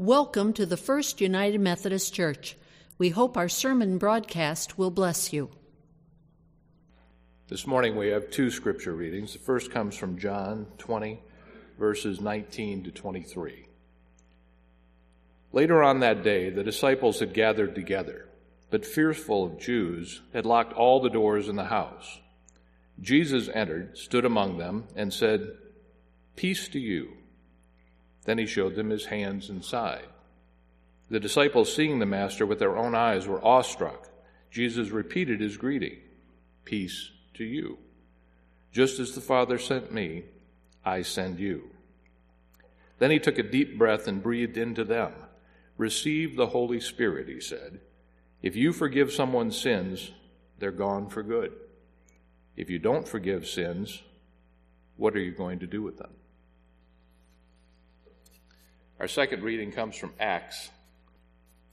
Welcome to the First United Methodist Church. We hope our sermon broadcast will bless you. This morning we have two scripture readings. The first comes from John 20, verses 19 to 23. Later on that day, the disciples had gathered together, but fearful of Jews, had locked all the doors in the house. Jesus entered, stood among them, and said, Peace to you. Then he showed them his hands and side. The disciples, seeing the Master with their own eyes, were awestruck. Jesus repeated his greeting Peace to you. Just as the Father sent me, I send you. Then he took a deep breath and breathed into them. Receive the Holy Spirit, he said. If you forgive someone's sins, they're gone for good. If you don't forgive sins, what are you going to do with them? Our second reading comes from Acts,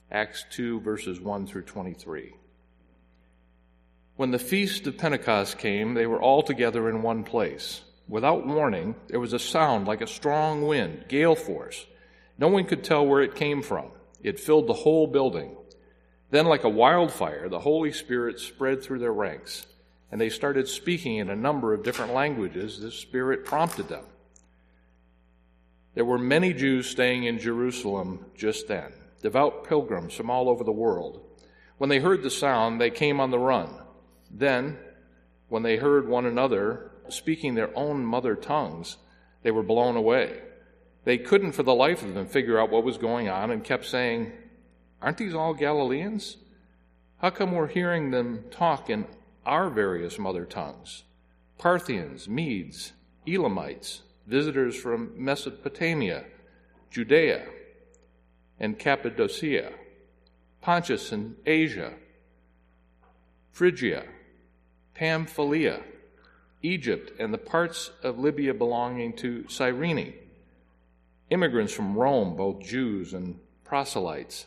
Acts 2, verses 1 through 23. When the feast of Pentecost came, they were all together in one place. Without warning, there was a sound like a strong wind, gale force. No one could tell where it came from. It filled the whole building. Then, like a wildfire, the Holy Spirit spread through their ranks, and they started speaking in a number of different languages the Spirit prompted them. There were many Jews staying in Jerusalem just then, devout pilgrims from all over the world. When they heard the sound, they came on the run. Then, when they heard one another speaking their own mother tongues, they were blown away. They couldn't for the life of them figure out what was going on and kept saying, Aren't these all Galileans? How come we're hearing them talk in our various mother tongues? Parthians, Medes, Elamites, visitors from Mesopotamia, Judea, and Cappadocia, Pontus and Asia, Phrygia, Pamphylia, Egypt, and the parts of Libya belonging to Cyrene, immigrants from Rome, both Jews and proselytes,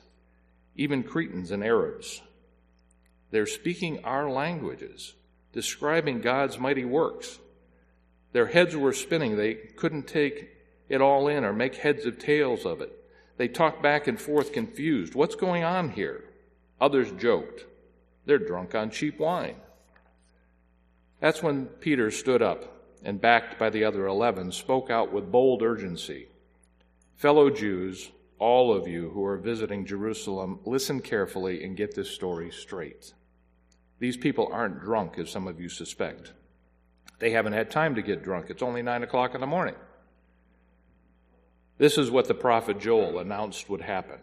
even Cretans and Arabs. They're speaking our languages, describing God's mighty works. Their heads were spinning. They couldn't take it all in or make heads of tails of it. They talked back and forth confused. What's going on here? Others joked. They're drunk on cheap wine. That's when Peter stood up and, backed by the other eleven, spoke out with bold urgency. Fellow Jews, all of you who are visiting Jerusalem, listen carefully and get this story straight. These people aren't drunk, as some of you suspect. They haven't had time to get drunk. It's only nine o'clock in the morning. This is what the prophet Joel announced would happen.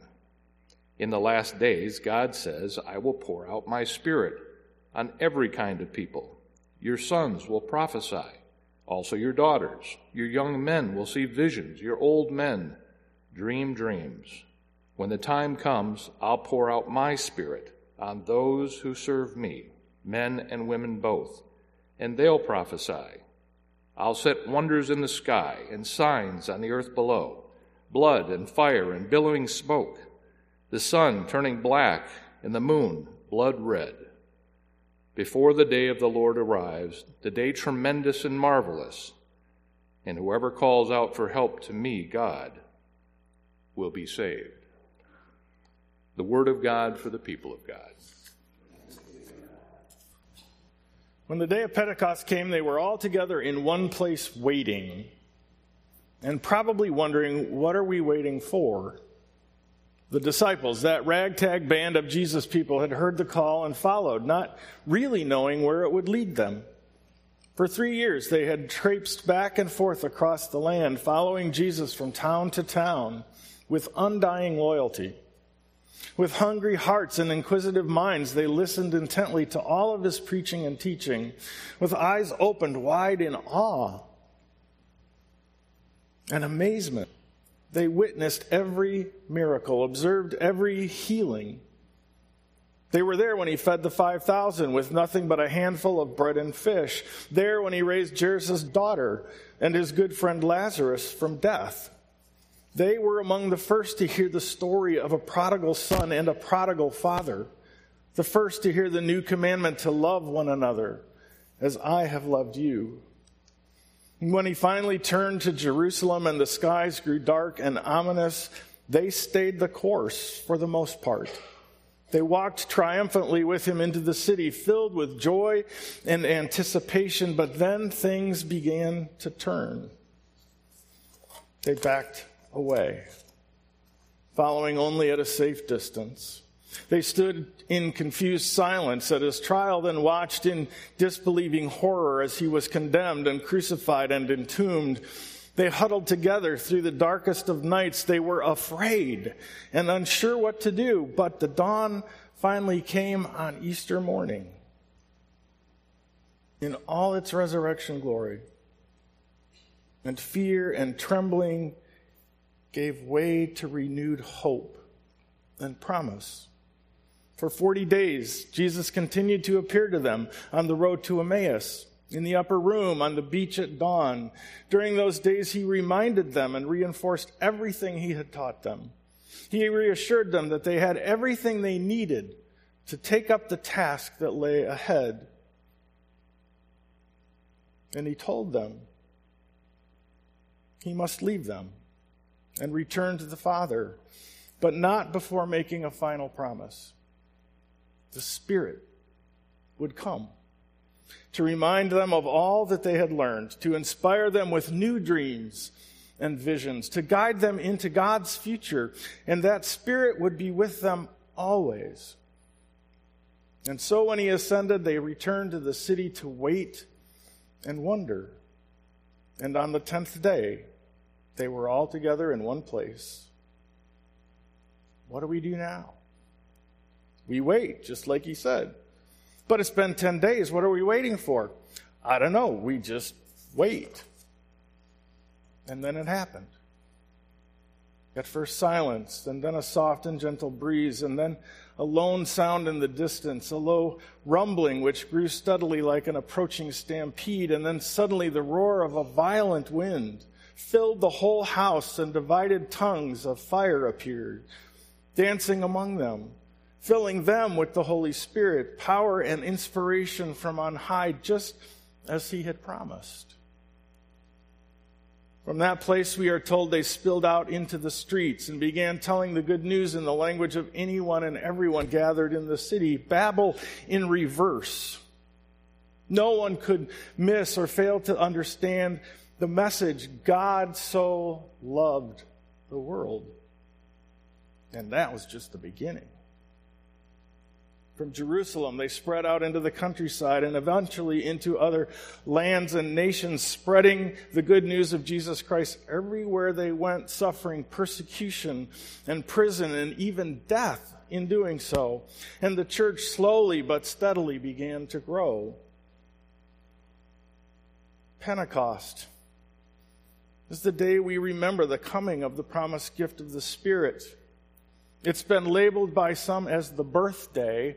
In the last days, God says, I will pour out my spirit on every kind of people. Your sons will prophesy, also your daughters. Your young men will see visions, your old men dream dreams. When the time comes, I'll pour out my spirit on those who serve me, men and women both and they'll prophesy. I'll set wonders in the sky and signs on the earth below blood and fire and billowing smoke, the sun turning black and the moon blood red. Before the day of the Lord arrives, the day tremendous and marvelous, and whoever calls out for help to me, God, will be saved. The word of God for the people of God. When the day of Pentecost came, they were all together in one place waiting and probably wondering, what are we waiting for? The disciples, that ragtag band of Jesus people, had heard the call and followed, not really knowing where it would lead them. For three years, they had traipsed back and forth across the land, following Jesus from town to town with undying loyalty. With hungry hearts and inquisitive minds, they listened intently to all of his preaching and teaching, with eyes opened wide in awe and amazement. They witnessed every miracle, observed every healing. They were there when he fed the 5,000 with nothing but a handful of bread and fish. There when he raised Jairus' daughter and his good friend Lazarus from death. They were among the first to hear the story of a prodigal son and a prodigal father, the first to hear the new commandment to love one another as I have loved you. When he finally turned to Jerusalem and the skies grew dark and ominous, They stayed the course for the most part. They walked triumphantly with him into the city, filled with joy and anticipation, but then things began to turn. They backed away, following only at a safe distance. They stood in confused silence at his trial, then watched in disbelieving horror as he was condemned and crucified and entombed. They huddled together through the darkest of nights. They were afraid and unsure what to do, but the dawn finally came on Easter morning in all its resurrection glory. And fear and trembling gave way to renewed hope and promise. For 40 days, Jesus continued to appear to them on the road to Emmaus in the upper room, on the beach at dawn. During those days, he reminded them and reinforced everything he had taught them. He reassured them that they had everything they needed to take up the task that lay ahead. And he told them he must leave them and return to the Father, but not before making a final promise. The Spirit would come to remind them of all that they had learned, to inspire them with new dreams and visions, to guide them into God's future, and that Spirit would be with them always. And so when he ascended, they returned to the city to wait and wonder. And on the tenth day, they were all together in one place. What do we do now? We wait, just like he said. But it's been 10 days. What are we waiting for? I don't know. We just wait. And then it happened. At first, silence, and then a soft and gentle breeze, and then a lone sound in the distance, a low rumbling which grew steadily like an approaching stampede, and then suddenly the roar of a violent wind filled the whole house, and divided tongues of fire appeared, dancing among them filling them with the Holy Spirit, power and inspiration from on high, just as he had promised. From that place, we are told they spilled out into the streets and began telling the good news in the language of anyone and everyone gathered in the city. Babel in reverse. No one could miss or fail to understand the message God so loved the world. And that was just the beginning. From Jerusalem, they spread out into the countryside and eventually into other lands and nations, spreading the good news of Jesus Christ everywhere they went, suffering persecution and prison and even death in doing so. And the church slowly but steadily began to grow. Pentecost is the day we remember the coming of the promised gift of the Spirit. It's been labeled by some as the birthday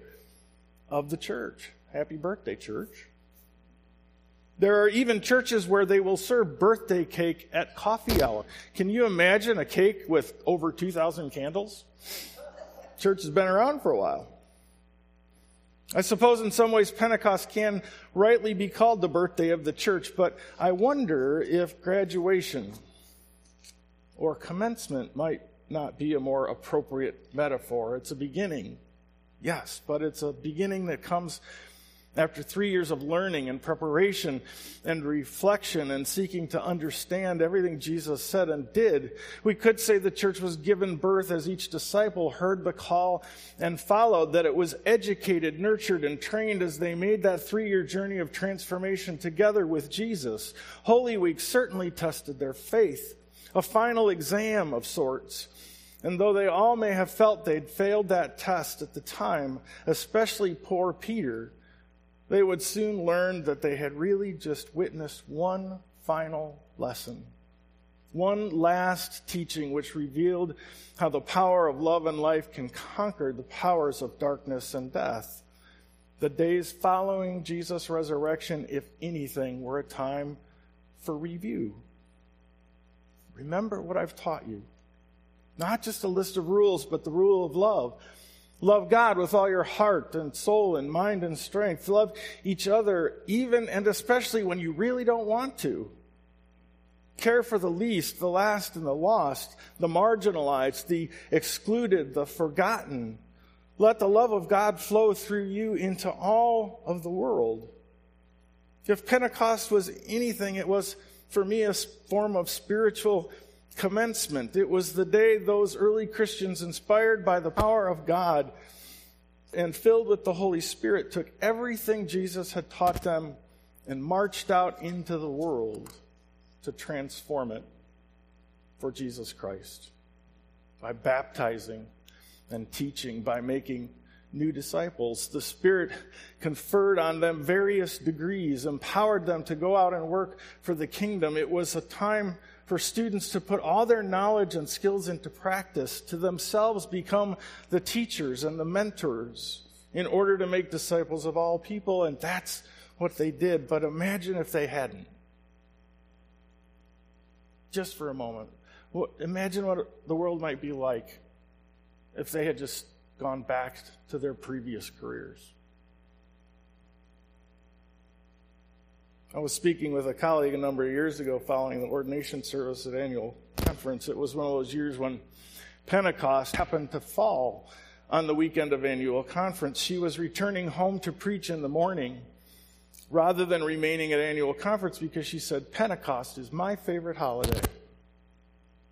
of the church. Happy birthday, church. There are even churches where they will serve birthday cake at coffee hour. Can you imagine a cake with over 2,000 candles? Church has been around for a while. I suppose in some ways Pentecost can rightly be called the birthday of the church, but I wonder if graduation or commencement might not be a more appropriate metaphor. It's a beginning. Yes, but it's a beginning that comes after three years of learning and preparation and reflection and seeking to understand everything Jesus said and did, we could say the church was given birth as each disciple heard the call and followed, that it was educated, nurtured, and trained as they made that three year journey of transformation together with Jesus. Holy Week certainly tested their faith, a final exam of sorts. And though they all may have felt they'd failed that test at the time, especially poor Peter, they would soon learn that they had really just witnessed one final lesson. One last teaching which revealed how the power of love and life can conquer the powers of darkness and death. The days following Jesus' resurrection, if anything, were a time for review. Remember what I've taught you. Not just a list of rules, but the rule of love. Love God with all your heart and soul and mind and strength. Love each other even and especially when you really don't want to. care for the least, the last, and the lost, the marginalized, the excluded, the forgotten. Let the love of God flow through you into all of the world. If Pentecost was anything, it was for me a form of spiritual commencement. It was the day those early Christians, inspired by the power of God and filled with the Holy Spirit, took everything Jesus had taught them and marched out into the world to transform it for Jesus Christ by baptizing and teaching, by making new disciples. The Spirit conferred on them various degrees, empowered them to go out and work for the kingdom. It was a time for students to put all their knowledge and skills into practice, to themselves become the teachers and the mentors in order to make disciples of all people. And that's what they did. But imagine if they hadn't. Just for a moment. Imagine what the world might be like if they had just gone back to their previous careers. I was speaking with a colleague a number of years ago following the ordination service at annual conference. It was one of those years when Pentecost happened to fall on the weekend of annual conference. She was returning home to preach in the morning rather than remaining at annual conference because she said, Pentecost is my favorite holiday.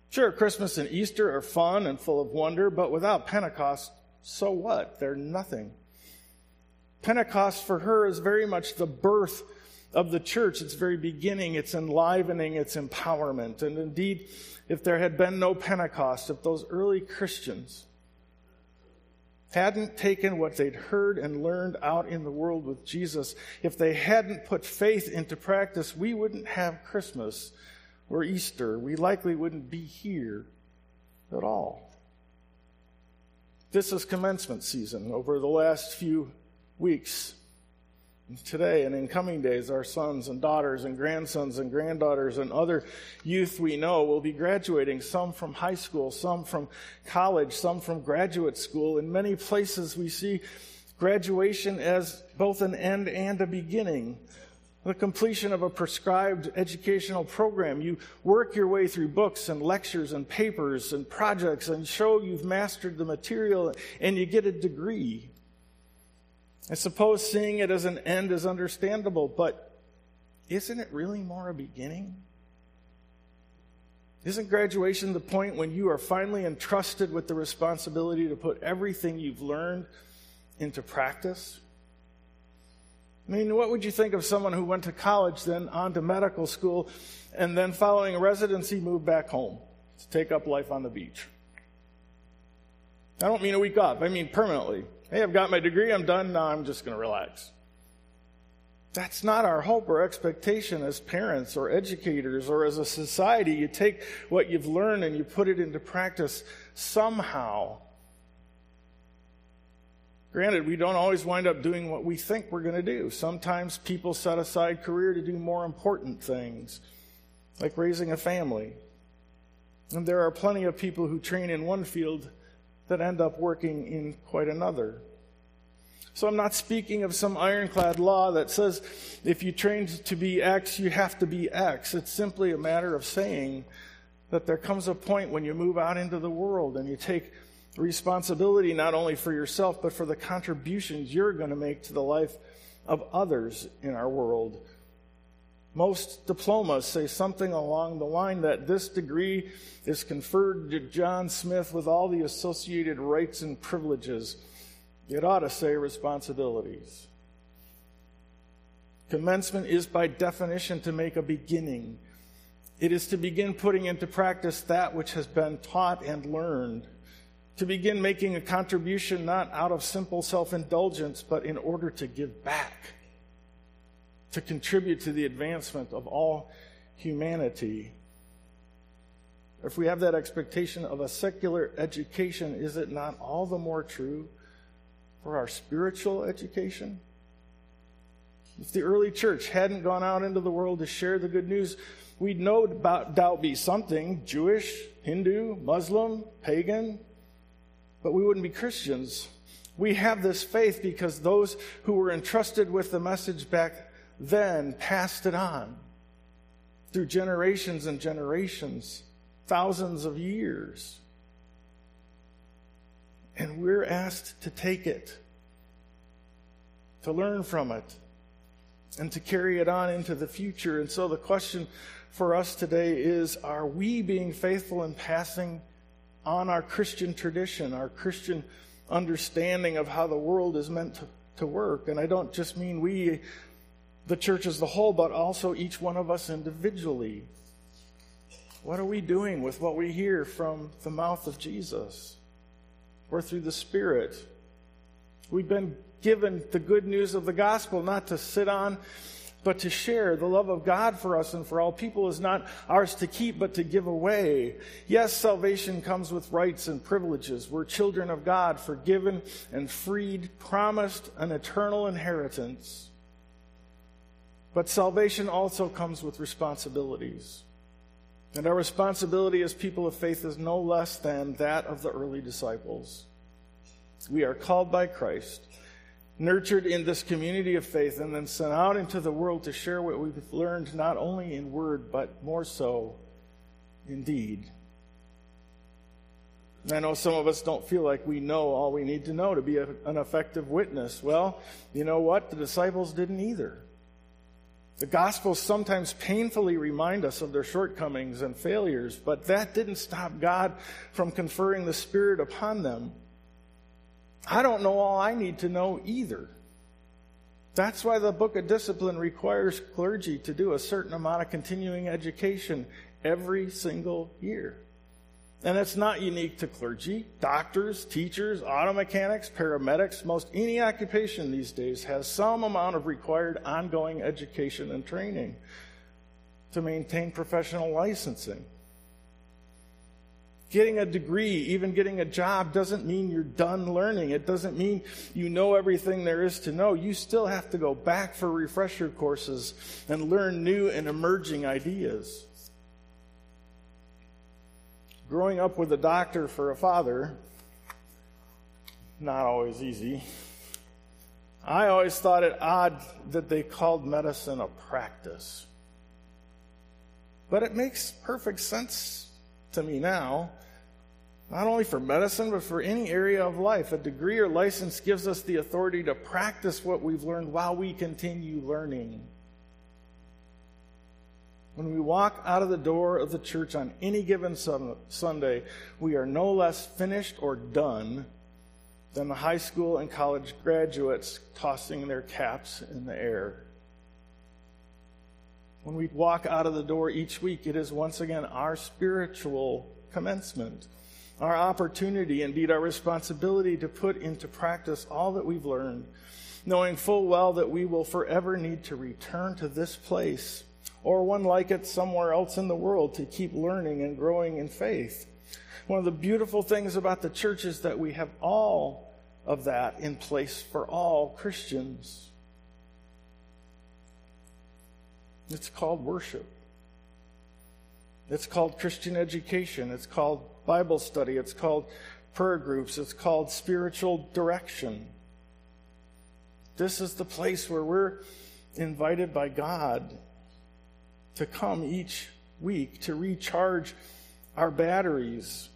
Sure, Christmas and Easter are fun and full of wonder, but without Pentecost, so what? They're nothing. Pentecost for her is very much the birth of the church, its very beginning, its enlivening, its empowerment. And indeed, if there had been no Pentecost, if those early Christians hadn't taken what they'd heard and learned out in the world with Jesus, if they hadn't put faith into practice, we wouldn't have Christmas or Easter. We likely wouldn't be here at all. This is commencement season. Over the last few weeks, today and in coming days, our sons and daughters and grandsons and granddaughters and other youth we know will be graduating, some from high school, some from college, some from graduate school. In many places, we see graduation as both an end and a beginning the completion of a prescribed educational program. You work your way through books and lectures and papers and projects and show you've mastered the material and you get a degree. I suppose seeing it as an end is understandable, but isn't it really more a beginning? Isn't graduation the point when you are finally entrusted with the responsibility to put everything you've learned into practice? I mean, what would you think of someone who went to college, then on to medical school, and then following a residency moved back home to take up life on the beach? I don't mean a week off, I mean permanently. Hey, I've got my degree, I'm done, now I'm just going to relax. That's not our hope or expectation as parents or educators or as a society. You take what you've learned and you put it into practice somehow Granted, we don't always wind up doing what we think we're going to do. Sometimes people set aside career to do more important things, like raising a family. And there are plenty of people who train in one field that end up working in quite another. So I'm not speaking of some ironclad law that says if you train to be X, you have to be X. It's simply a matter of saying that there comes a point when you move out into the world and you take responsibility not only for yourself, but for the contributions you're going to make to the life of others in our world. Most diplomas say something along the line that this degree is conferred to John Smith with all the associated rights and privileges. It ought to say responsibilities. Commencement is by definition to make a beginning. It is to begin putting into practice that which has been taught and learned to begin making a contribution not out of simple self indulgence, but in order to give back, to contribute to the advancement of all humanity. If we have that expectation of a secular education, is it not all the more true for our spiritual education? If the early church hadn't gone out into the world to share the good news, we'd no doubt be something Jewish, Hindu, Muslim, pagan, but we wouldn't be Christians. We have this faith because those who were entrusted with the message back then passed it on. through generations and generations, thousands of years. And we're asked to take it, to learn from it, and to carry it on into the future. And so the question for us today is are we being faithful in passing on our Christian tradition, our Christian understanding of how the world is meant to, to work? And I don't just mean we, the church as a whole, but also each one of us individually. What are we doing with what we hear from the mouth of Jesus or through the Spirit? We've been given the good news of the gospel not to sit on but to share. The love of God for us and for all people is not ours to keep, but to give away. Yes, salvation comes with rights and privileges. We're children of God, forgiven and freed, promised an eternal inheritance. But salvation also comes with responsibilities. And our responsibility as people of faith is no less than that of the early disciples. We are called by Christ nurtured in this community of faith, and then sent out into the world to share what we've learned not only in word, but more so in deed. I know some of us don't feel like we know all we need to know to be a, an effective witness. Well, you know what? The disciples didn't either. The Gospels sometimes painfully remind us of their shortcomings and failures, but that didn't stop God from conferring the Spirit upon them. I don't know all I need to know either. That's why the book of discipline requires clergy to do a certain amount of continuing education every single year. And it's not unique to clergy. Doctors, teachers, auto mechanics, paramedics, most any occupation these days has some amount of required ongoing education and training to maintain professional licensing. Getting a degree, even getting a job, doesn't mean you're done learning. It doesn't mean you know everything there is to know. You still have to go back for refresher courses and learn new and emerging ideas. Growing up with a doctor for a father, not always easy. I always thought it odd that they called medicine a practice. But it makes perfect sense to me now. Not only for medicine, but for any area of life. A degree or license gives us the authority to practice what we've learned while we continue learning. When we walk out of the door of the church on any given Sunday, we are no less finished or done than the high school and college graduates tossing their caps in the air. When we walk out of the door each week, it is once again our spiritual commencement, our opportunity, indeed our responsibility to put into practice all that we've learned, knowing full well that we will forever need to return to this place or one like it somewhere else in the world to keep learning and growing in faith. One of the beautiful things about the church is that we have all of that in place for all Christians. It's called worship. It's called Christian education. It's called Bible study. It's called prayer groups. It's called spiritual direction. This is the place where we're invited by God to come each week to recharge our batteries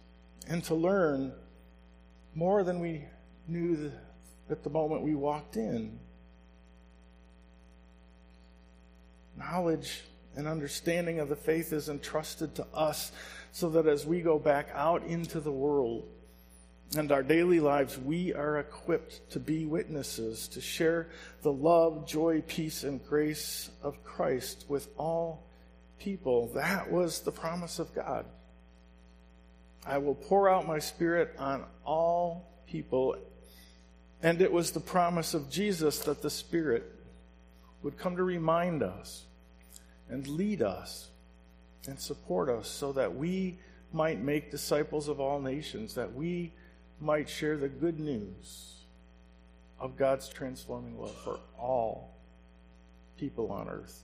and to learn more than we knew at the moment we walked in. knowledge and understanding of the faith is entrusted to us so that as we go back out into the world and our daily lives, we are equipped to be witnesses, to share the love, joy, peace, and grace of Christ with all people. That was the promise of God. I will pour out my spirit on all people. And it was the promise of Jesus that the Spirit would come to remind us and lead us and support us so that we might make disciples of all nations, that we might share the good news of God's transforming love for all people on earth.